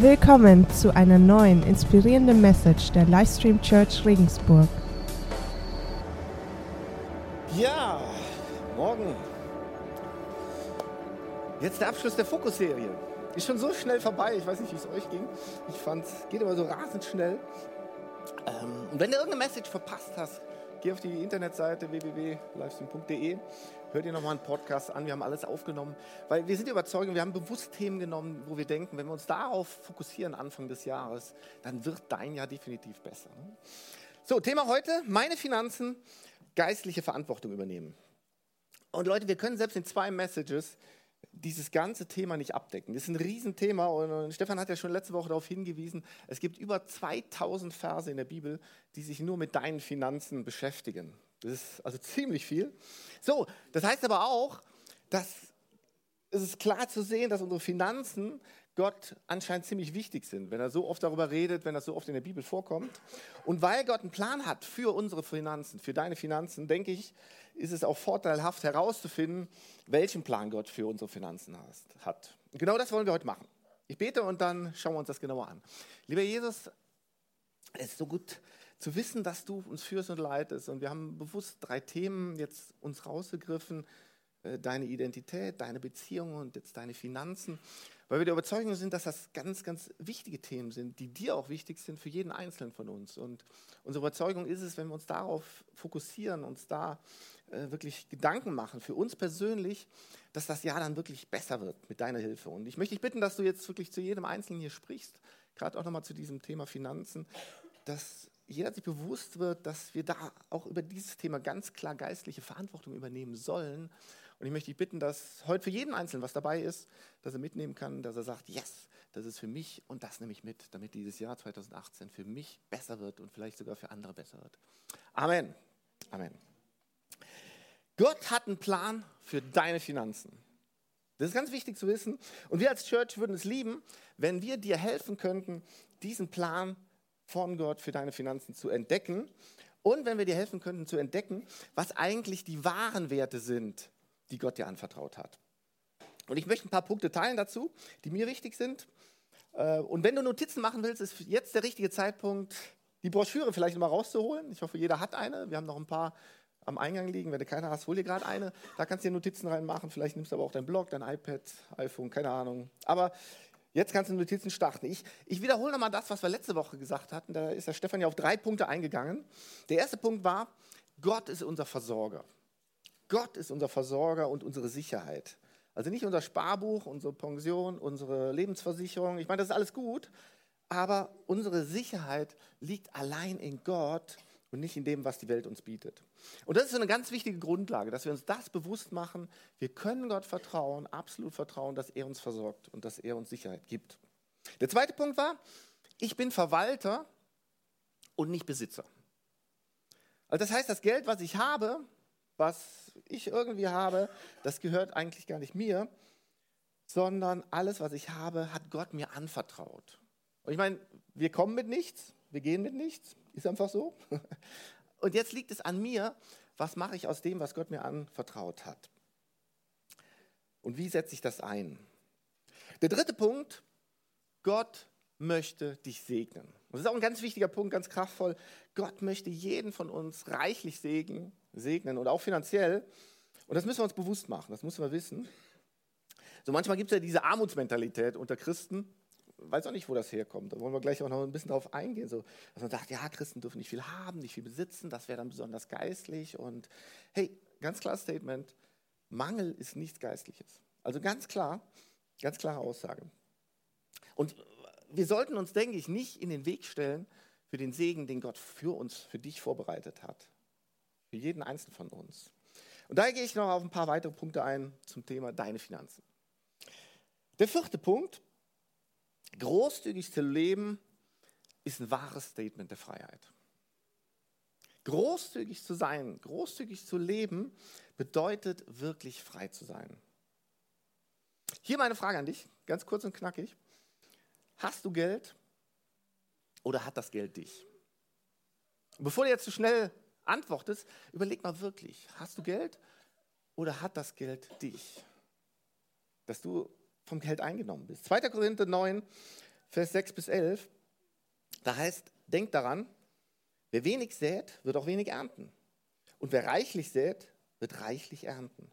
Willkommen zu einer neuen inspirierenden Message der Livestream Church Regensburg. Ja, morgen. Jetzt der Abschluss der Fokusserie. Ist schon so schnell vorbei. Ich weiß nicht, wie es euch ging. Ich fand, es geht immer so rasend schnell. Ähm, und wenn du irgendeine Message verpasst hast, geh auf die Internetseite www.livestream.de hör dir nochmal einen Podcast an, wir haben alles aufgenommen, weil wir sind überzeugt, wir haben bewusst Themen genommen, wo wir denken, wenn wir uns darauf fokussieren Anfang des Jahres, dann wird dein Jahr definitiv besser. Ne? So, Thema heute, meine Finanzen, geistliche Verantwortung übernehmen. Und Leute, wir können selbst in zwei Messages dieses ganze Thema nicht abdecken. Das ist ein Riesenthema und Stefan hat ja schon letzte Woche darauf hingewiesen, es gibt über 2000 Verse in der Bibel, die sich nur mit deinen Finanzen beschäftigen. Das ist also ziemlich viel. So, das heißt aber auch, dass es ist klar zu sehen, dass unsere Finanzen Gott anscheinend ziemlich wichtig sind, wenn er so oft darüber redet, wenn das so oft in der Bibel vorkommt. Und weil Gott einen Plan hat für unsere Finanzen, für deine Finanzen, denke ich, ist es auch vorteilhaft herauszufinden, welchen Plan Gott für unsere Finanzen hat. Genau das wollen wir heute machen. Ich bete und dann schauen wir uns das genauer an. Lieber Jesus, es ist so gut, zu wissen, dass du uns führst und leitest. Und wir haben bewusst drei Themen jetzt uns rausgegriffen. Äh, deine Identität, deine Beziehungen und jetzt deine Finanzen. Weil wir der Überzeugung sind, dass das ganz, ganz wichtige Themen sind, die dir auch wichtig sind für jeden Einzelnen von uns. Und unsere Überzeugung ist es, wenn wir uns darauf fokussieren, uns da äh, wirklich Gedanken machen, für uns persönlich, dass das Jahr dann wirklich besser wird mit deiner Hilfe. Und ich möchte dich bitten, dass du jetzt wirklich zu jedem Einzelnen hier sprichst, gerade auch nochmal zu diesem Thema Finanzen, dass jeder sich bewusst wird, dass wir da auch über dieses Thema ganz klar geistliche Verantwortung übernehmen sollen. Und ich möchte dich bitten, dass heute für jeden Einzelnen was dabei ist, dass er mitnehmen kann, dass er sagt, yes, das ist für mich und das nehme ich mit, damit dieses Jahr 2018 für mich besser wird und vielleicht sogar für andere besser wird. Amen. Amen. Gott hat einen Plan für deine Finanzen. Das ist ganz wichtig zu wissen. Und wir als Church würden es lieben, wenn wir dir helfen könnten, diesen Plan von Gott für deine Finanzen zu entdecken. Und wenn wir dir helfen könnten zu entdecken, was eigentlich die wahren Werte sind, die Gott dir anvertraut hat. Und ich möchte ein paar Punkte teilen dazu, die mir wichtig sind. Äh, und wenn du Notizen machen willst, ist jetzt der richtige Zeitpunkt, die Broschüre vielleicht mal rauszuholen. Ich hoffe, jeder hat eine. Wir haben noch ein paar am Eingang liegen. Wenn du keine hast, hol dir gerade eine. Da kannst du dir Notizen reinmachen. Vielleicht nimmst du aber auch dein Blog, dein iPad, iPhone, keine Ahnung. Aber Jetzt kannst du Notizen starten. Ich, ich wiederhole nochmal das, was wir letzte Woche gesagt hatten. Da ist der Stefan ja auf drei Punkte eingegangen. Der erste Punkt war, Gott ist unser Versorger. Gott ist unser Versorger und unsere Sicherheit. Also nicht unser Sparbuch, unsere Pension, unsere Lebensversicherung. Ich meine, das ist alles gut. Aber unsere Sicherheit liegt allein in Gott und nicht in dem, was die Welt uns bietet. Und das ist eine ganz wichtige Grundlage, dass wir uns das bewusst machen. Wir können Gott vertrauen, absolut vertrauen, dass er uns versorgt und dass er uns Sicherheit gibt. Der zweite Punkt war, ich bin Verwalter und nicht Besitzer. Also das heißt, das Geld, was ich habe, was ich irgendwie habe, das gehört eigentlich gar nicht mir, sondern alles, was ich habe, hat Gott mir anvertraut. Und ich meine, wir kommen mit nichts, wir gehen mit nichts. Ist einfach so. Und jetzt liegt es an mir, was mache ich aus dem, was Gott mir anvertraut hat? Und wie setze ich das ein? Der dritte Punkt, Gott möchte dich segnen. Das ist auch ein ganz wichtiger Punkt, ganz kraftvoll. Gott möchte jeden von uns reichlich segnen, segnen und auch finanziell. Und das müssen wir uns bewusst machen, das müssen wir wissen. So manchmal gibt es ja diese Armutsmentalität unter Christen weiß auch nicht, wo das herkommt. Da wollen wir gleich auch noch ein bisschen drauf eingehen. So, dass man sagt, ja, Christen dürfen nicht viel haben, nicht viel besitzen, das wäre dann besonders geistlich. Und hey, ganz klares Statement, Mangel ist nichts Geistliches. Also ganz klar, ganz klare Aussage. Und wir sollten uns, denke ich, nicht in den Weg stellen für den Segen, den Gott für uns, für dich vorbereitet hat. Für jeden Einzelnen von uns. Und da gehe ich noch auf ein paar weitere Punkte ein zum Thema deine Finanzen. Der vierte Punkt, Großzügig zu leben ist ein wahres Statement der Freiheit. Großzügig zu sein, großzügig zu leben, bedeutet wirklich frei zu sein. Hier meine Frage an dich, ganz kurz und knackig. Hast du Geld oder hat das Geld dich? Und bevor du jetzt zu schnell antwortest, überleg mal wirklich, hast du Geld oder hat das Geld dich? Dass du vom Geld eingenommen bist. 2. Korinther 9, Vers 6 bis 11, da heißt, denkt daran, wer wenig sät, wird auch wenig ernten. Und wer reichlich sät, wird reichlich ernten.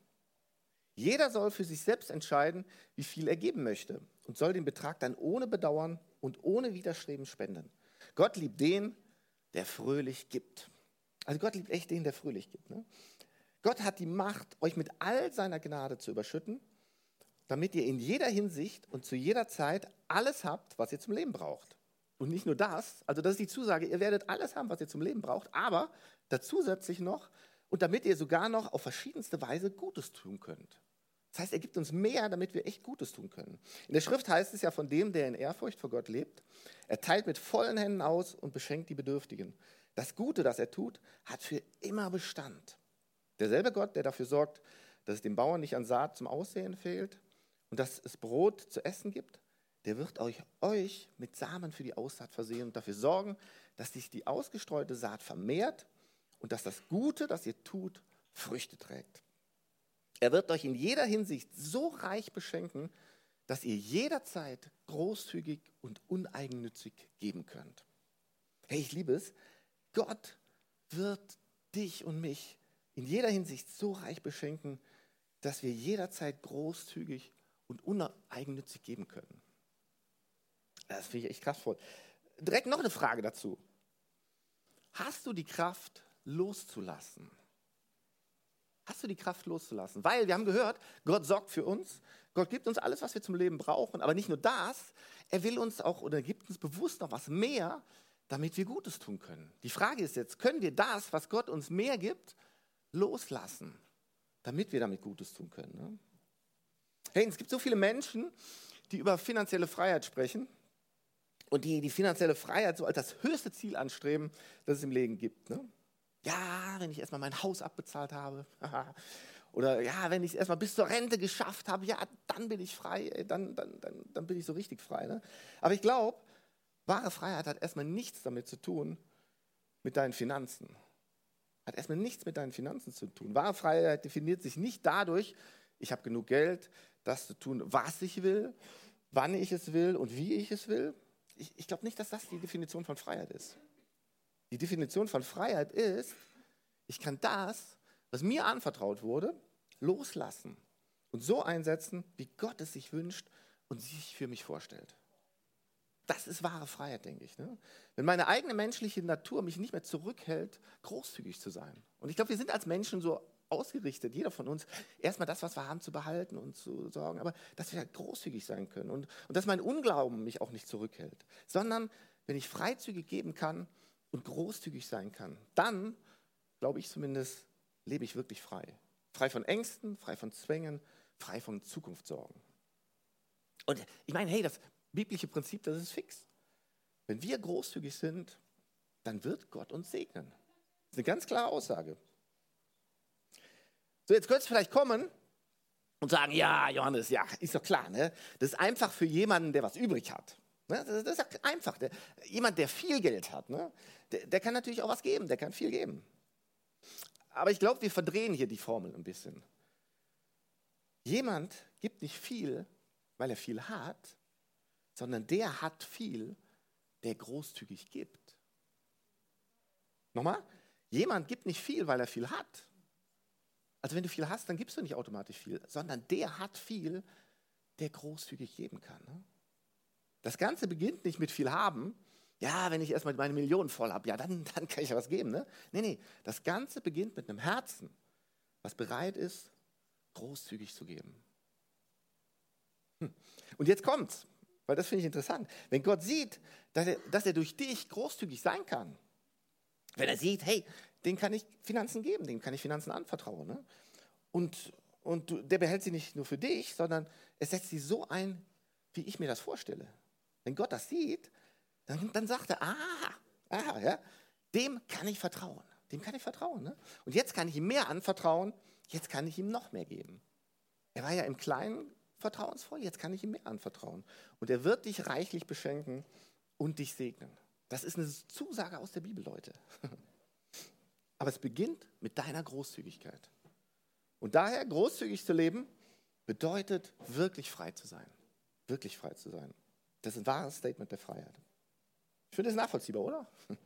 Jeder soll für sich selbst entscheiden, wie viel er geben möchte und soll den Betrag dann ohne Bedauern und ohne Widerstreben spenden. Gott liebt den, der fröhlich gibt. Also Gott liebt echt den, der fröhlich gibt. Ne? Gott hat die Macht, euch mit all seiner Gnade zu überschütten, damit ihr in jeder Hinsicht und zu jeder Zeit alles habt, was ihr zum Leben braucht. Und nicht nur das, also das ist die Zusage, ihr werdet alles haben, was ihr zum Leben braucht, aber dazu zusätzlich noch, und damit ihr sogar noch auf verschiedenste Weise Gutes tun könnt. Das heißt, er gibt uns mehr, damit wir echt Gutes tun können. In der Schrift heißt es ja von dem, der in Ehrfurcht vor Gott lebt, er teilt mit vollen Händen aus und beschenkt die Bedürftigen. Das Gute, das er tut, hat für immer Bestand. Derselbe Gott, der dafür sorgt, dass es dem Bauern nicht an Saat zum Aussehen fehlt und dass es Brot zu essen gibt, der wird euch, euch mit Samen für die Aussaat versehen und dafür sorgen, dass sich die ausgestreute Saat vermehrt und dass das Gute, das ihr tut, Früchte trägt. Er wird euch in jeder Hinsicht so reich beschenken, dass ihr jederzeit großzügig und uneigennützig geben könnt. Hey, ich liebe es. Gott wird dich und mich in jeder Hinsicht so reich beschenken, dass wir jederzeit großzügig und uneigennützig geben können. Das finde ich echt kraftvoll. Direkt noch eine Frage dazu. Hast du die Kraft loszulassen? Hast du die Kraft loszulassen? Weil wir haben gehört, Gott sorgt für uns. Gott gibt uns alles, was wir zum Leben brauchen. Aber nicht nur das, er will uns auch oder gibt uns bewusst noch was mehr, damit wir Gutes tun können. Die Frage ist jetzt, können wir das, was Gott uns mehr gibt, loslassen, damit wir damit Gutes tun können? Ne? Hey, es gibt so viele Menschen, die über finanzielle Freiheit sprechen und die die finanzielle Freiheit so als das höchste Ziel anstreben, das es im Leben gibt. Ne? Ja, wenn ich erstmal mein Haus abbezahlt habe. Oder ja, wenn ich es erstmal bis zur Rente geschafft habe, ja, dann bin ich frei, dann, dann, dann, dann bin ich so richtig frei. Ne? Aber ich glaube, wahre Freiheit hat erstmal nichts damit zu tun, mit deinen Finanzen. Hat erstmal nichts mit deinen Finanzen zu tun. Wahre Freiheit definiert sich nicht dadurch, ich habe genug Geld, das zu tun, was ich will, wann ich es will und wie ich es will. Ich, ich glaube nicht, dass das die Definition von Freiheit ist. Die Definition von Freiheit ist, ich kann das, was mir anvertraut wurde, loslassen und so einsetzen, wie Gott es sich wünscht und sich für mich vorstellt. Das ist wahre Freiheit, denke ich. Ne? Wenn meine eigene menschliche Natur mich nicht mehr zurückhält, großzügig zu sein. Und ich glaube, wir sind als Menschen so ausgerichtet, jeder von uns, erstmal das, was wir haben, zu behalten und zu sorgen, aber dass wir großzügig sein können und, und dass mein Unglauben mich auch nicht zurückhält, sondern wenn ich freizügig geben kann, und großzügig sein kann, dann, glaube ich zumindest, lebe ich wirklich frei. Frei von Ängsten, frei von Zwängen, frei von Zukunftssorgen. Und ich meine, hey, das biblische Prinzip, das ist fix. Wenn wir großzügig sind, dann wird Gott uns segnen. Das ist eine ganz klare Aussage. So, jetzt könntest du vielleicht kommen und sagen, ja, Johannes, ja, ist doch klar, ne? Das ist einfach für jemanden, der was übrig hat. Ne? Das ist einfach. Der, jemand, der viel Geld hat, ne? der, der kann natürlich auch was geben, der kann viel geben. Aber ich glaube, wir verdrehen hier die Formel ein bisschen. Jemand gibt nicht viel, weil er viel hat, sondern der hat viel, der großzügig gibt. Nochmal, jemand gibt nicht viel, weil er viel hat. Also wenn du viel hast, dann gibst du nicht automatisch viel, sondern der hat viel, der großzügig geben kann. Ne? Das Ganze beginnt nicht mit viel haben. Ja, wenn ich erstmal meine Millionen voll habe, ja, dann, dann kann ich ja was geben. Ne? Nee, nee, das Ganze beginnt mit einem Herzen, was bereit ist, großzügig zu geben. Hm. Und jetzt kommt's, weil das finde ich interessant. Wenn Gott sieht, dass er, dass er durch dich großzügig sein kann, wenn er sieht, hey, den kann ich Finanzen geben, dem kann ich Finanzen anvertrauen. Ne? Und, und du, der behält sie nicht nur für dich, sondern er setzt sie so ein, wie ich mir das vorstelle. Wenn Gott das sieht, dann, dann sagt er, aha, aha, ja, dem kann ich vertrauen. Dem kann ich vertrauen. Ne? Und jetzt kann ich ihm mehr anvertrauen, jetzt kann ich ihm noch mehr geben. Er war ja im Kleinen vertrauensvoll, jetzt kann ich ihm mehr anvertrauen. Und er wird dich reichlich beschenken und dich segnen. Das ist eine Zusage aus der Bibel, Leute. Aber es beginnt mit deiner Großzügigkeit. Und daher großzügig zu leben bedeutet wirklich frei zu sein. Wirklich frei zu sein. Das ist ein wahres Statement der Freiheit. Ich finde das nachvollziehbar, oder?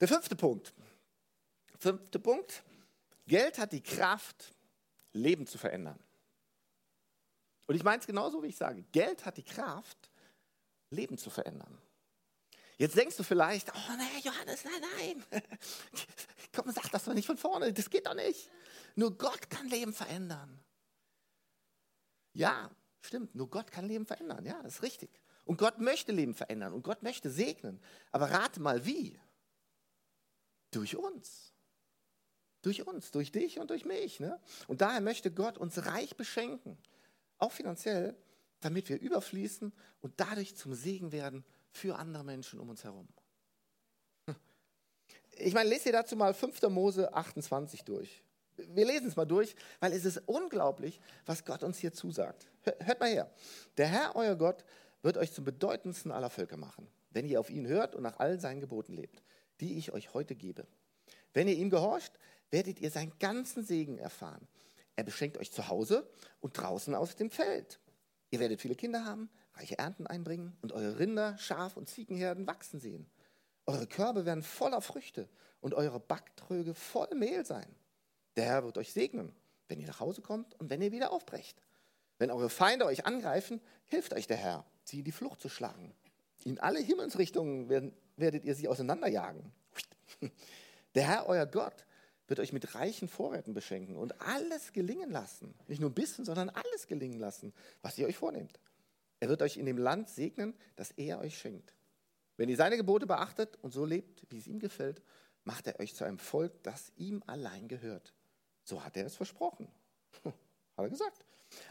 Der fünfte Punkt. Fünfte Punkt. Geld hat die Kraft, Leben zu verändern. Und ich meine es genauso, wie ich sage. Geld hat die Kraft, Leben zu verändern. Jetzt denkst du vielleicht, oh nein, Johannes, nein, nein. Komm, sag das doch nicht von vorne, das geht doch nicht. Nur Gott kann Leben verändern. Ja, stimmt, nur Gott kann Leben verändern. Ja, das ist richtig. Und Gott möchte Leben verändern und Gott möchte segnen. Aber rate mal, wie? Durch uns. Durch uns, durch dich und durch mich. Ne? Und daher möchte Gott uns reich beschenken, auch finanziell, damit wir überfließen und dadurch zum Segen werden für andere Menschen um uns herum. Ich meine, lest ihr dazu mal 5. Mose 28 durch. Wir lesen es mal durch, weil es ist unglaublich, was Gott uns hier zusagt. Hört mal her. Der Herr, euer Gott, wird euch zum bedeutendsten aller Völker machen, wenn ihr auf ihn hört und nach all seinen Geboten lebt, die ich euch heute gebe. Wenn ihr ihm gehorcht, werdet ihr seinen ganzen Segen erfahren. Er beschenkt euch zu Hause und draußen aus dem Feld. Ihr werdet viele Kinder haben, reiche Ernten einbringen und eure Rinder, Schaf- und Ziegenherden wachsen sehen. Eure Körbe werden voller Früchte und eure Backtröge voll Mehl sein. Der Herr wird euch segnen, wenn ihr nach Hause kommt und wenn ihr wieder aufbrecht. Wenn eure Feinde euch angreifen, hilft euch der Herr, sie in die Flucht zu schlagen. In alle Himmelsrichtungen werdet ihr sie auseinanderjagen. Der Herr, euer Gott, wird euch mit reichen Vorräten beschenken und alles gelingen lassen. Nicht nur ein bisschen, sondern alles gelingen lassen, was ihr euch vornehmt. Er wird euch in dem Land segnen, das er euch schenkt. Wenn ihr seine Gebote beachtet und so lebt, wie es ihm gefällt, macht er euch zu einem Volk, das ihm allein gehört. So hat er es versprochen. Hat er gesagt.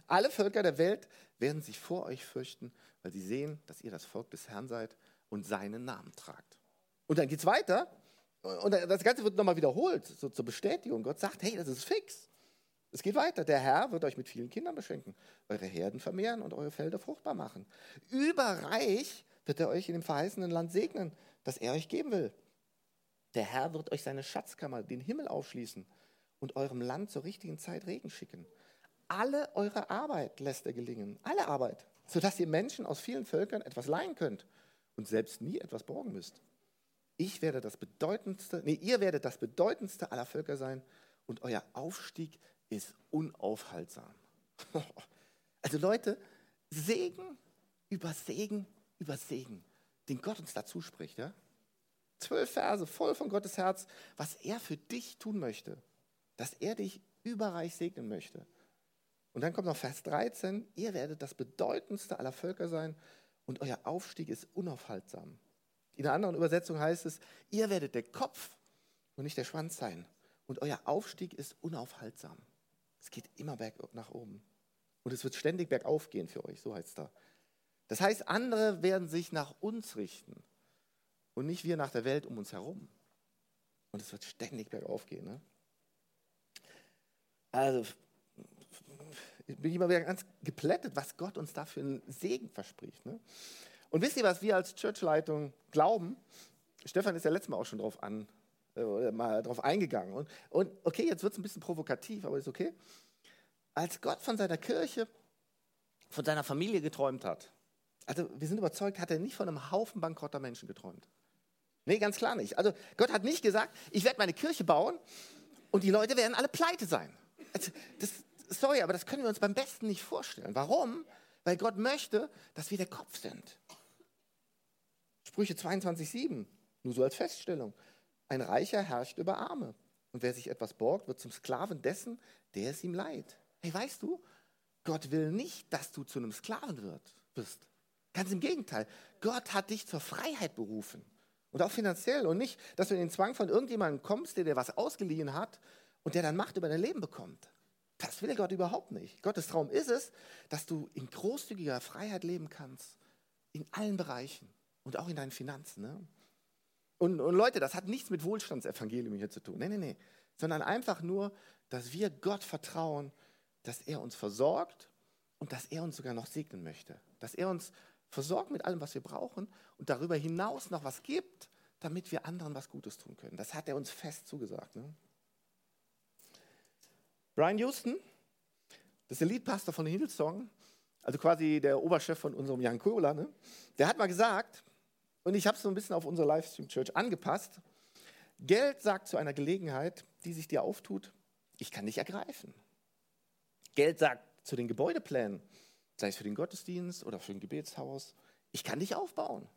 Alle Völker der Welt werden sich vor euch fürchten, weil sie sehen, dass ihr das Volk des Herrn seid und seinen Namen tragt. Und dann geht es weiter. Und das Ganze wird nochmal wiederholt, so zur Bestätigung. Gott sagt, hey, das ist fix. Es geht weiter. Der Herr wird euch mit vielen Kindern beschenken, eure Herden vermehren und eure Felder fruchtbar machen. Überreich wird er euch in dem verheißenen Land segnen, das er euch geben will. Der Herr wird euch seine Schatzkammer, den Himmel aufschließen und eurem Land zur richtigen Zeit Regen schicken. Alle eure Arbeit lässt er gelingen, alle Arbeit, sodass ihr Menschen aus vielen Völkern etwas leihen könnt und selbst nie etwas borgen müsst. Ich werde das bedeutendste, nee, ihr werdet das bedeutendste aller Völker sein und euer Aufstieg ist unaufhaltsam. Also Leute, Segen über Segen über Segen, den Gott uns dazu spricht. Ja? Zwölf Verse voll von Gottes Herz, was er für dich tun möchte, dass er dich überreich segnen möchte. Und dann kommt noch Vers 13, ihr werdet das bedeutendste aller Völker sein und euer Aufstieg ist unaufhaltsam. In einer anderen Übersetzung heißt es, ihr werdet der Kopf und nicht der Schwanz sein. Und euer Aufstieg ist unaufhaltsam. Es geht immer berg nach oben. Und es wird ständig bergauf gehen für euch, so heißt es da. Das heißt, andere werden sich nach uns richten und nicht wir nach der Welt um uns herum. Und es wird ständig bergauf gehen. Ne? Also bin ich immer wieder ganz geplättet, was Gott uns da für einen Segen verspricht. Ne? Und wisst ihr, was wir als Churchleitung glauben? Stefan ist ja letztes Mal auch schon drauf, an, äh, mal drauf eingegangen. Und, und okay, jetzt wird es ein bisschen provokativ, aber ist okay. Als Gott von seiner Kirche, von seiner Familie geträumt hat, also wir sind überzeugt, hat er nicht von einem Haufen bankrotter Menschen geträumt. Nee, ganz klar nicht. Also Gott hat nicht gesagt, ich werde meine Kirche bauen und die Leute werden alle pleite sein. Also, das, sorry, aber das können wir uns beim besten nicht vorstellen. Warum? Weil Gott möchte, dass wir der Kopf sind. Sprüche 22,7, nur so als Feststellung. Ein Reicher herrscht über Arme. Und wer sich etwas borgt, wird zum Sklaven dessen, der es ihm leiht. Hey, weißt du, Gott will nicht, dass du zu einem Sklaven wirst. Ganz im Gegenteil. Gott hat dich zur Freiheit berufen. Und auch finanziell. Und nicht, dass du in den Zwang von irgendjemandem kommst, der dir was ausgeliehen hat und der dann Macht über dein Leben bekommt. Das will Gott überhaupt nicht. Gottes Traum ist es, dass du in großzügiger Freiheit leben kannst. In allen Bereichen. Und auch in deinen Finanzen. Ne? Und, und, Leute, das hat nichts mit Wohlstandsevangelium hier zu tun. Nee, nee, nee. Sondern einfach nur, dass wir Gott vertrauen, dass er uns versorgt und dass er uns sogar noch segnen möchte. Dass er uns versorgt mit allem, was wir brauchen und darüber hinaus noch was gibt, damit wir anderen was Gutes tun können. Das hat er uns fest zugesagt. Ne? Brian Houston, das ist der von Hillsong, also quasi der Oberchef von unserem Jan Kola, ne? der hat mal gesagt, und ich habe es so ein bisschen auf unsere Livestream Church angepasst, Geld sagt zu einer Gelegenheit, die sich dir auftut, ich kann dich ergreifen. Geld sagt zu den Gebäudeplänen, sei es für den Gottesdienst oder für ein Gebetshaus, ich kann dich aufbauen.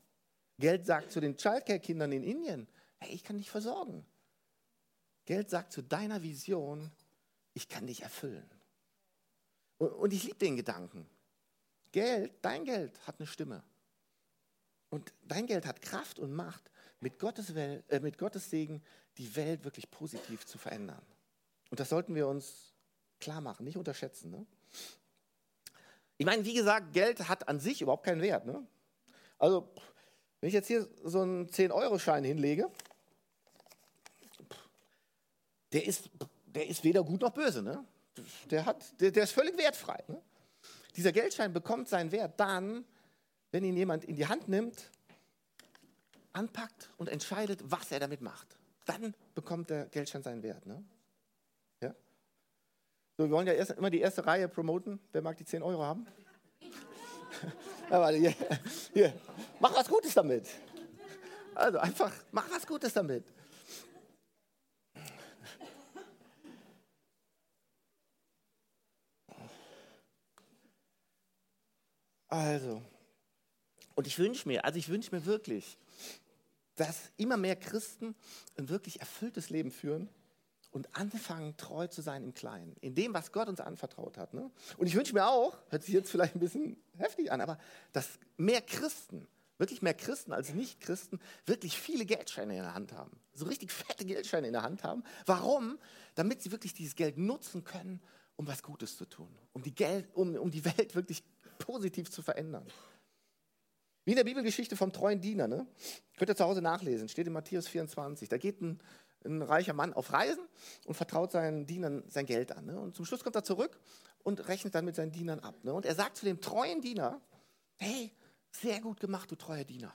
Geld sagt zu den Childcare-Kindern in Indien, hey, ich kann dich versorgen. Geld sagt zu deiner Vision, ich kann dich erfüllen. Und ich liebe den Gedanken. Geld, dein Geld hat eine Stimme. Und dein Geld hat Kraft und Macht, mit Gottes, Welt, äh, mit Gottes Segen die Welt wirklich positiv zu verändern. Und das sollten wir uns klar machen, nicht unterschätzen. Ne? Ich meine, wie gesagt, Geld hat an sich überhaupt keinen Wert. Ne? Also, wenn ich jetzt hier so einen 10-Euro-Schein hinlege, der ist, der ist weder gut noch böse. Ne? Der, hat, der, der ist völlig wertfrei. Ne? Dieser Geldschein bekommt seinen Wert dann, wenn ihn jemand in die Hand nimmt, anpackt und entscheidet, was er damit macht. Dann bekommt der Geldschein seinen Wert. Ne? Ja? So, wir wollen ja erst, immer die erste Reihe promoten. Wer mag die 10 Euro haben? ja, hier, hier. Mach was Gutes damit. Also einfach, mach was Gutes damit. Also, und ich wünsche mir, also ich wünsche mir wirklich, dass immer mehr Christen ein wirklich erfülltes Leben führen und anfangen, treu zu sein im Kleinen, in dem, was Gott uns anvertraut hat. Ne? Und ich wünsche mir auch, hört sich jetzt vielleicht ein bisschen heftig an, aber dass mehr Christen, wirklich mehr Christen als Nicht-Christen, wirklich viele Geldscheine in der Hand haben. So richtig fette Geldscheine in der Hand haben. Warum? Damit sie wirklich dieses Geld nutzen können, um was Gutes zu tun, um die, Geld, um, um die Welt wirklich positiv zu verändern. Wie in der Bibelgeschichte vom treuen Diener. Ne? Könnt ihr zu Hause nachlesen, steht in Matthäus 24. Da geht ein, ein reicher Mann auf Reisen und vertraut seinen Dienern sein Geld an. Ne? Und zum Schluss kommt er zurück und rechnet dann mit seinen Dienern ab. Ne? Und er sagt zu dem treuen Diener, hey, sehr gut gemacht, du treuer Diener.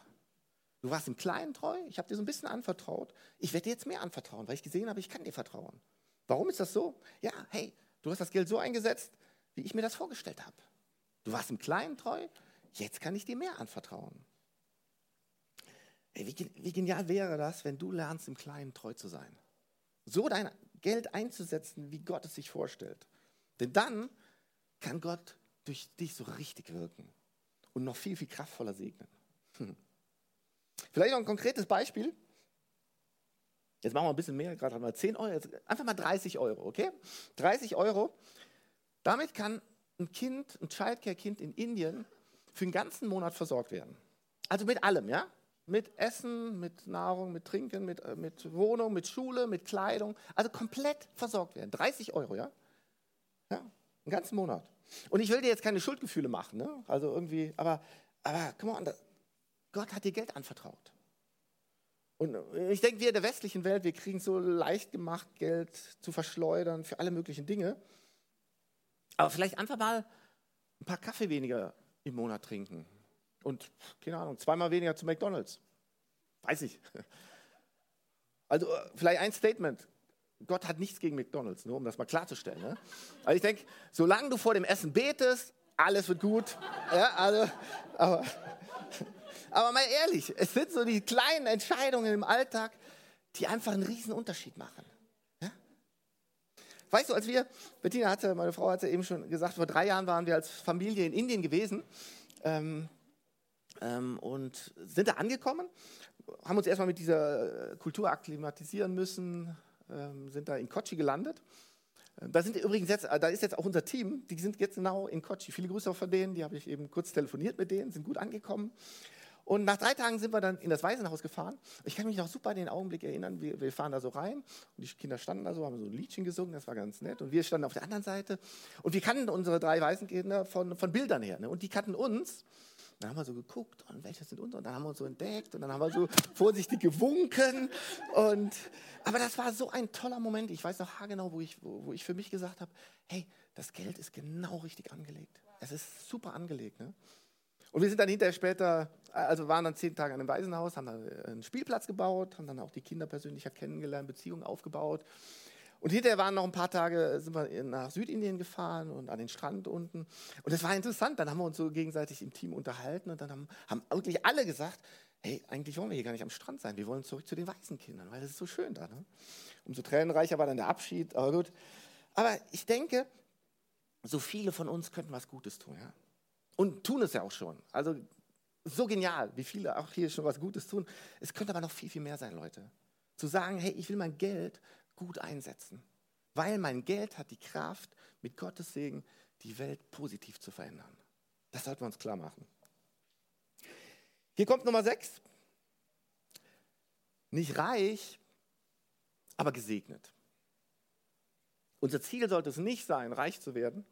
Du warst im Kleinen treu, ich habe dir so ein bisschen anvertraut. Ich werde dir jetzt mehr anvertrauen, weil ich gesehen habe, ich kann dir vertrauen. Warum ist das so? Ja, hey, du hast das Geld so eingesetzt, wie ich mir das vorgestellt habe. Du warst im Kleinen treu, jetzt kann ich dir mehr anvertrauen. Wie, wie genial wäre das, wenn du lernst, im Kleinen treu zu sein? So dein Geld einzusetzen, wie Gott es sich vorstellt. Denn dann kann Gott durch dich so richtig wirken und noch viel, viel kraftvoller segnen. Hm. Vielleicht noch ein konkretes Beispiel. Jetzt machen wir ein bisschen mehr, gerade mal 10 Euro, einfach mal 30 Euro, okay? 30 Euro. Damit kann ein Kind, ein Childcare-Kind in Indien für den ganzen Monat versorgt werden. Also mit allem, ja? Mit Essen, mit Nahrung, mit Trinken, mit, äh, mit Wohnung, mit Schule, mit Kleidung. Also komplett versorgt werden. 30 Euro, ja? Ja, einen ganzen Monat. Und ich will dir jetzt keine Schuldgefühle machen, ne? Also irgendwie, aber, aber, come on, Gott hat dir Geld anvertraut. Und ich denke, wir in der westlichen Welt, wir kriegen so leicht gemacht, Geld zu verschleudern für alle möglichen Dinge. Aber vielleicht einfach mal ein paar Kaffee weniger im Monat trinken. Und, keine Ahnung, zweimal weniger zu McDonalds. Weiß ich. Also vielleicht ein Statement. Gott hat nichts gegen McDonalds, nur um das mal klarzustellen. Ne? Also ich denke, solange du vor dem Essen betest, alles wird gut. Ja, also, aber, aber mal ehrlich, es sind so die kleinen Entscheidungen im Alltag, die einfach einen riesen Unterschied machen. Weißt du, als wir, Bettina hatte, meine Frau hatte eben schon gesagt, vor drei Jahren waren wir als Familie in Indien gewesen ähm, ähm, und sind da angekommen, haben uns erstmal mit dieser äh, Kultur akklimatisieren müssen, ähm, sind da in Kochi gelandet. Äh, da sind übrigens jetzt, äh, da ist jetzt auch unser Team, die sind jetzt genau in Kochi. Viele Grüße auch von denen, die habe ich eben kurz telefoniert mit denen, sind gut angekommen. Und nach drei Tagen sind wir dann in das Waisenhaus gefahren. Ich kann mich noch super an den Augenblick erinnern. Wir, wir, fahren da so rein und die Kinder standen da so, haben so ein Liedchen gesungen, das war ganz nett. Und wir standen auf der anderen Seite und wir kannten unsere drei Waisenkinder von, von Bildern her. Ne? Und die kannten uns. Dann haben wir so geguckt, und welche sind unsere? Und dann haben wir uns so entdeckt und dann haben wir so vorsichtig gewunken. Und, aber das war so ein toller Moment. Ich weiß noch haargenau, wo ich, wo, wo ich für mich gesagt habe, hey, das Geld ist genau richtig angelegt. Es ist super angelegt. Ne? Und wir sind dann hinterher später, also waren dann zehn Tage an einem Waisenhaus, haben dann einen Spielplatz gebaut, haben dann auch die Kinder persönlicher kennengelernt, Beziehungen aufgebaut. Und hinterher waren noch ein paar Tage, sind wir nach Südindien gefahren und an den Strand unten. Und das war interessant. Dann haben wir uns so gegenseitig im Team unterhalten und dann haben, haben wirklich alle gesagt, hey, eigentlich wollen wir hier gar nicht am Strand sein. Wir wollen zurück zu den weißen Kindern, weil es ist so schön da. Ne? Umso tränenreicher war dann der Abschied, aber gut. Aber ich denke, so viele von uns könnten was Gutes tun. Ja? Und tun es ja auch schon. Also so genial, wie viele auch hier schon was Gutes tun. Es könnte aber noch viel, viel mehr sein, Leute. Zu sagen, hey, ich will mein Geld gut einsetzen. Weil mein Geld hat die Kraft, mit Gottes Segen die Welt positiv zu verändern. Das sollten wir uns klar machen. Hier kommt Nummer 6. Nicht reich, aber gesegnet. Unser Ziel sollte es nicht sein, reich zu werden,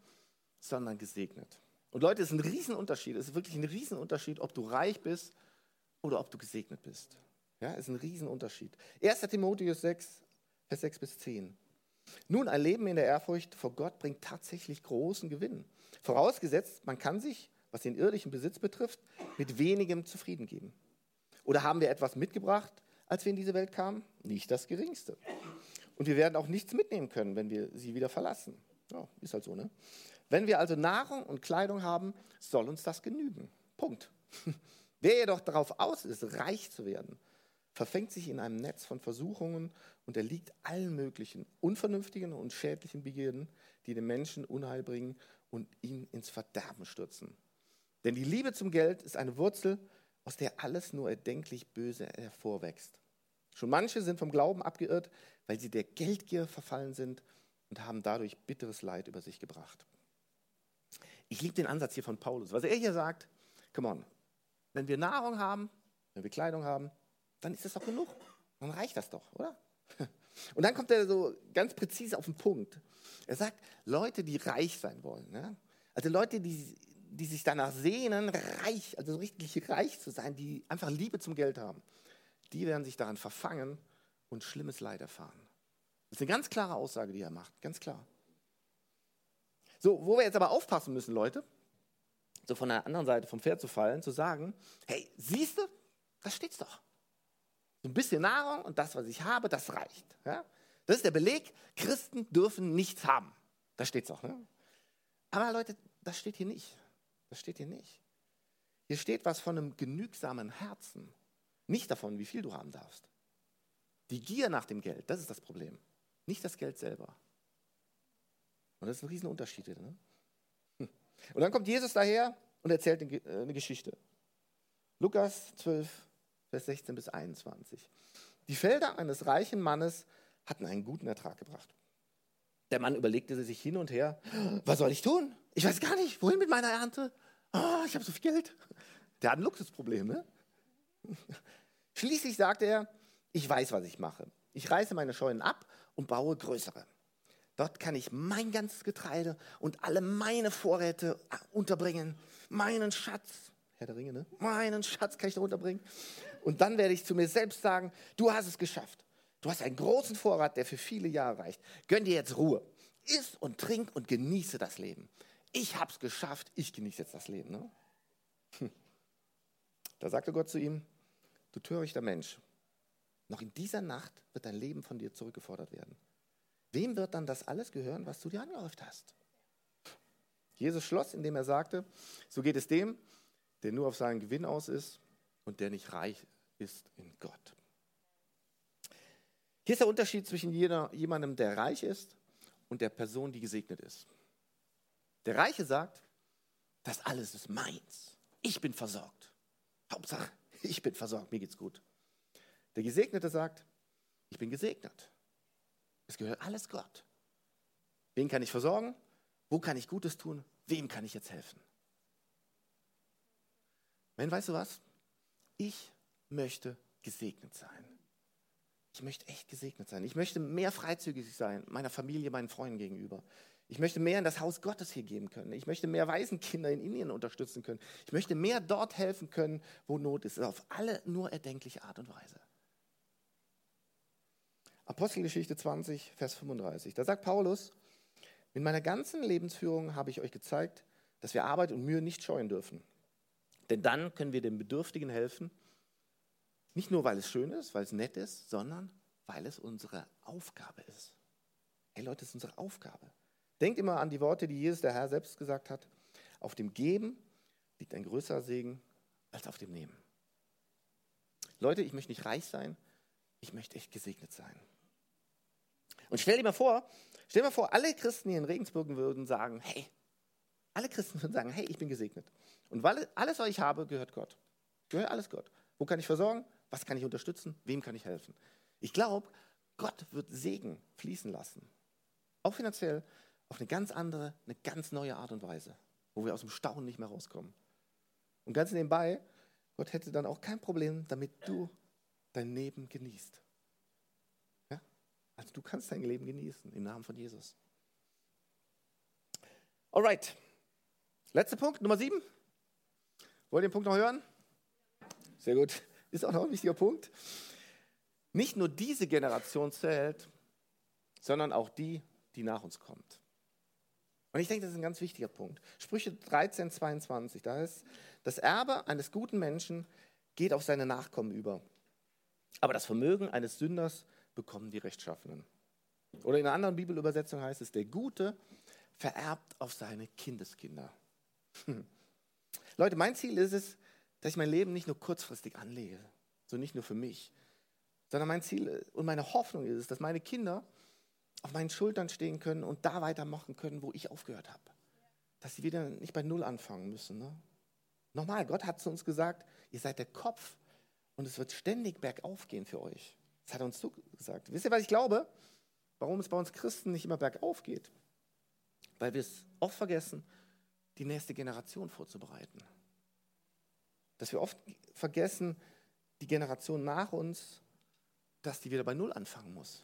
sondern gesegnet. Und Leute, es ist ein Riesenunterschied. Es ist wirklich ein Riesenunterschied, ob du reich bist oder ob du gesegnet bist. Ja, es ist ein Riesenunterschied. 1. Timotheus 6, Vers 6 bis 10. Nun, ein Leben in der Ehrfurcht vor Gott bringt tatsächlich großen Gewinn. Vorausgesetzt, man kann sich, was den irdischen Besitz betrifft, mit wenigem zufrieden geben. Oder haben wir etwas mitgebracht, als wir in diese Welt kamen? Nicht das Geringste. Und wir werden auch nichts mitnehmen können, wenn wir sie wieder verlassen. Ja, ist halt so, ne? Wenn wir also Nahrung und Kleidung haben, soll uns das genügen. Punkt. Wer jedoch darauf aus ist, reich zu werden, verfängt sich in einem Netz von Versuchungen und erliegt allen möglichen unvernünftigen und schädlichen Begierden, die dem Menschen Unheil bringen und ihn ins Verderben stürzen. Denn die Liebe zum Geld ist eine Wurzel, aus der alles nur erdenklich Böse hervorwächst. Schon manche sind vom Glauben abgeirrt, weil sie der Geldgier verfallen sind und haben dadurch bitteres Leid über sich gebracht. Ich liebe den Ansatz hier von Paulus. Was er hier sagt, come on, wenn wir Nahrung haben, wenn wir Kleidung haben, dann ist das doch genug. Dann reicht das doch, oder? Und dann kommt er so ganz präzise auf den Punkt. Er sagt, Leute, die reich sein wollen, ne? also Leute, die, die sich danach sehnen, reich, also richtig reich zu sein, die einfach Liebe zum Geld haben, die werden sich daran verfangen und schlimmes Leid erfahren. Das ist eine ganz klare Aussage, die er macht, ganz klar. So, wo wir jetzt aber aufpassen müssen, Leute, so von der anderen Seite vom Pferd zu fallen, zu sagen, hey, siehst du, da steht's doch. So ein bisschen Nahrung und das, was ich habe, das reicht. Ja? Das ist der Beleg, Christen dürfen nichts haben. Da steht es auch. Ne? Aber Leute, das steht hier nicht. Das steht hier nicht. Hier steht was von einem genügsamen Herzen. Nicht davon, wie viel du haben darfst. Die Gier nach dem Geld, das ist das Problem. Nicht das Geld selber. Und das ist ein Riesenunterschied. Ne? Und dann kommt Jesus daher und erzählt eine Geschichte. Lukas 12, Vers 16 bis 21. Die Felder eines reichen Mannes hatten einen guten Ertrag gebracht. Der Mann überlegte sich hin und her, was soll ich tun? Ich weiß gar nicht, wohin mit meiner Ernte? Oh, ich habe so viel Geld. Der hat ein Luxusproblem, ne? Schließlich sagte er, ich weiß, was ich mache. Ich reiße meine Scheunen ab und baue größere. Dort kann ich mein ganzes Getreide und alle meine Vorräte unterbringen, meinen Schatz. Herr der Ringe, ne? Meinen Schatz kann ich da unterbringen. Und dann werde ich zu mir selbst sagen, du hast es geschafft. Du hast einen großen Vorrat, der für viele Jahre reicht. Gönn dir jetzt Ruhe. Iss und trink und genieße das Leben. Ich habe es geschafft, ich genieße jetzt das Leben. Ne? Hm. Da sagte Gott zu ihm, du törichter Mensch, noch in dieser Nacht wird dein Leben von dir zurückgefordert werden. Wem wird dann das alles gehören, was du dir angehäuft hast? Jesus schloss, indem er sagte, so geht es dem, der nur auf seinen Gewinn aus ist und der nicht reich ist in Gott. Hier ist der Unterschied zwischen jeder, jemandem, der reich ist und der Person, die gesegnet ist. Der Reiche sagt, das alles ist meins. Ich bin versorgt. Hauptsache, ich bin versorgt, mir geht's gut. Der Gesegnete sagt, ich bin gesegnet. Es gehört alles Gott. Wen kann ich versorgen? Wo kann ich Gutes tun? Wem kann ich jetzt helfen? Wenn, weißt du was? Ich möchte gesegnet sein. Ich möchte echt gesegnet sein. Ich möchte mehr freizügig sein, meiner Familie, meinen Freunden gegenüber. Ich möchte mehr in das Haus Gottes hier geben können. Ich möchte mehr Waisenkinder in Indien unterstützen können. Ich möchte mehr dort helfen können, wo Not ist. Auf alle nur erdenkliche Art und Weise. Apostelgeschichte 20, Vers 35. Da sagt Paulus, mit meiner ganzen Lebensführung habe ich euch gezeigt, dass wir Arbeit und Mühe nicht scheuen dürfen. Denn dann können wir den Bedürftigen helfen nicht nur, weil es schön ist, weil es nett ist, sondern weil es unsere Aufgabe ist. Hey Leute, das ist unsere Aufgabe. Denkt immer an die Worte, die Jesus, der Herr, selbst gesagt hat. Auf dem Geben liegt ein größerer Segen als auf dem Nehmen. Leute, ich möchte nicht reich sein, ich möchte echt gesegnet sein. Und stell dir mal vor, stell dir mal vor, alle Christen hier in Regensburg würden sagen, hey, alle Christen würden sagen, hey, ich bin gesegnet. Und weil alles, was ich habe, gehört Gott. Gehört alles Gott. Wo kann ich versorgen? Was kann ich unterstützen? Wem kann ich helfen? Ich glaube, Gott wird Segen fließen lassen. Auch finanziell, auf eine ganz andere, eine ganz neue Art und Weise, wo wir aus dem Staunen nicht mehr rauskommen. Und ganz nebenbei, Gott hätte dann auch kein Problem, damit du dein Leben genießt. Also du kannst dein Leben genießen im Namen von Jesus. Alright. Letzter Punkt, Nummer sieben. Wollt ihr den Punkt noch hören? Sehr gut. Ist auch noch ein wichtiger Punkt. Nicht nur diese Generation zählt, sondern auch die, die nach uns kommt. Und ich denke, das ist ein ganz wichtiger Punkt. Sprüche 13, 22, da ist, das Erbe eines guten Menschen geht auf seine Nachkommen über. Aber das Vermögen eines Sünders bekommen die Rechtschaffenen. Oder in einer anderen Bibelübersetzung heißt es, der Gute vererbt auf seine Kindeskinder. Hm. Leute, mein Ziel ist es, dass ich mein Leben nicht nur kurzfristig anlege, so nicht nur für mich, sondern mein Ziel und meine Hoffnung ist es, dass meine Kinder auf meinen Schultern stehen können und da weitermachen können, wo ich aufgehört habe. Dass sie wieder nicht bei Null anfangen müssen. Ne? Nochmal, Gott hat zu uns gesagt, ihr seid der Kopf und es wird ständig bergauf gehen für euch. Das hat er uns so gesagt. Wisst ihr, was ich glaube? Warum es bei uns Christen nicht immer bergauf geht? Weil wir es oft vergessen, die nächste Generation vorzubereiten. Dass wir oft vergessen, die Generation nach uns, dass die wieder bei Null anfangen muss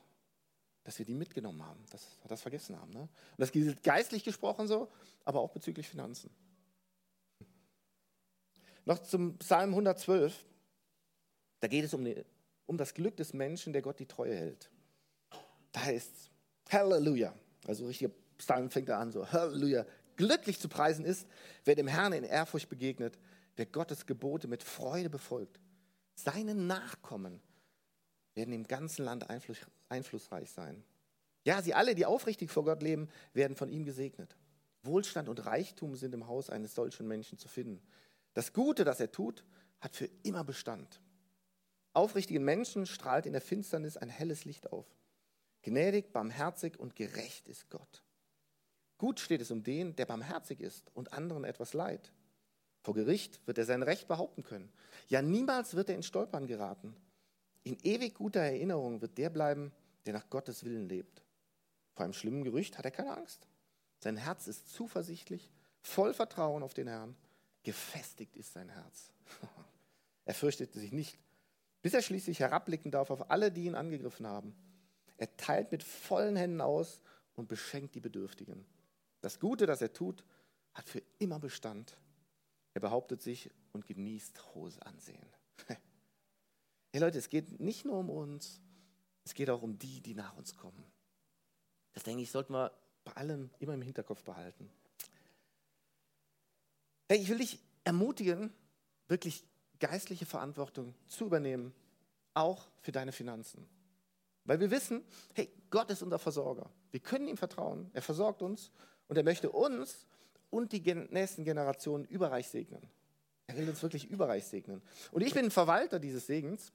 dass wir die mitgenommen haben, dass wir das vergessen haben. Ne? Und das gilt geistlich gesprochen so, aber auch bezüglich Finanzen. Noch zum Psalm 112. Da geht es um, die, um das Glück des Menschen, der Gott die Treue hält. Da heißt es Halleluja. Also richtiger Psalm fängt da an so. Halleluja. Glücklich zu preisen ist, wer dem Herrn in Ehrfurcht begegnet, wer Gottes Gebote mit Freude befolgt. Seine Nachkommen werden im ganzen Land Einfluss, einflussreich sein. Ja, sie alle, die aufrichtig vor Gott leben, werden von ihm gesegnet. Wohlstand und Reichtum sind im Haus eines solchen Menschen zu finden. Das Gute, das er tut, hat für immer Bestand. Aufrichtigen Menschen strahlt in der Finsternis ein helles Licht auf. Gnädig, barmherzig und gerecht ist Gott. Gut steht es um den, der barmherzig ist und anderen etwas leid. Vor Gericht wird er sein Recht behaupten können. Ja, niemals wird er in Stolpern geraten. In ewig guter Erinnerung wird der bleiben, der nach Gottes Willen lebt. Vor einem schlimmen Gerücht hat er keine Angst. Sein Herz ist zuversichtlich, voll Vertrauen auf den Herrn. Gefestigt ist sein Herz. er fürchtet sich nicht, bis er schließlich herabblicken darf auf alle, die ihn angegriffen haben. Er teilt mit vollen Händen aus und beschenkt die Bedürftigen. Das Gute, das er tut, hat für immer Bestand. Er behauptet sich und genießt hohes Ansehen. Hey Leute, es geht nicht nur um uns, es geht auch um die, die nach uns kommen. Das denke ich, sollten wir bei allem immer im Hinterkopf behalten. Hey, ich will dich ermutigen, wirklich geistliche Verantwortung zu übernehmen, auch für deine Finanzen. Weil wir wissen, hey, Gott ist unser Versorger. Wir können ihm vertrauen. Er versorgt uns und er möchte uns und die nächsten Generationen überreich segnen. Er will uns wirklich überreich segnen. Und ich bin Verwalter dieses Segens.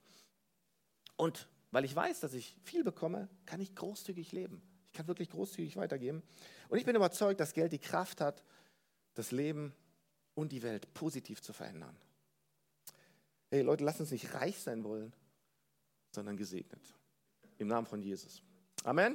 Und weil ich weiß, dass ich viel bekomme, kann ich großzügig leben. Ich kann wirklich großzügig weitergeben. Und ich bin überzeugt, dass Geld die Kraft hat, das Leben und die Welt positiv zu verändern. Hey Leute, lasst uns nicht reich sein wollen, sondern gesegnet. Im Namen von Jesus. Amen.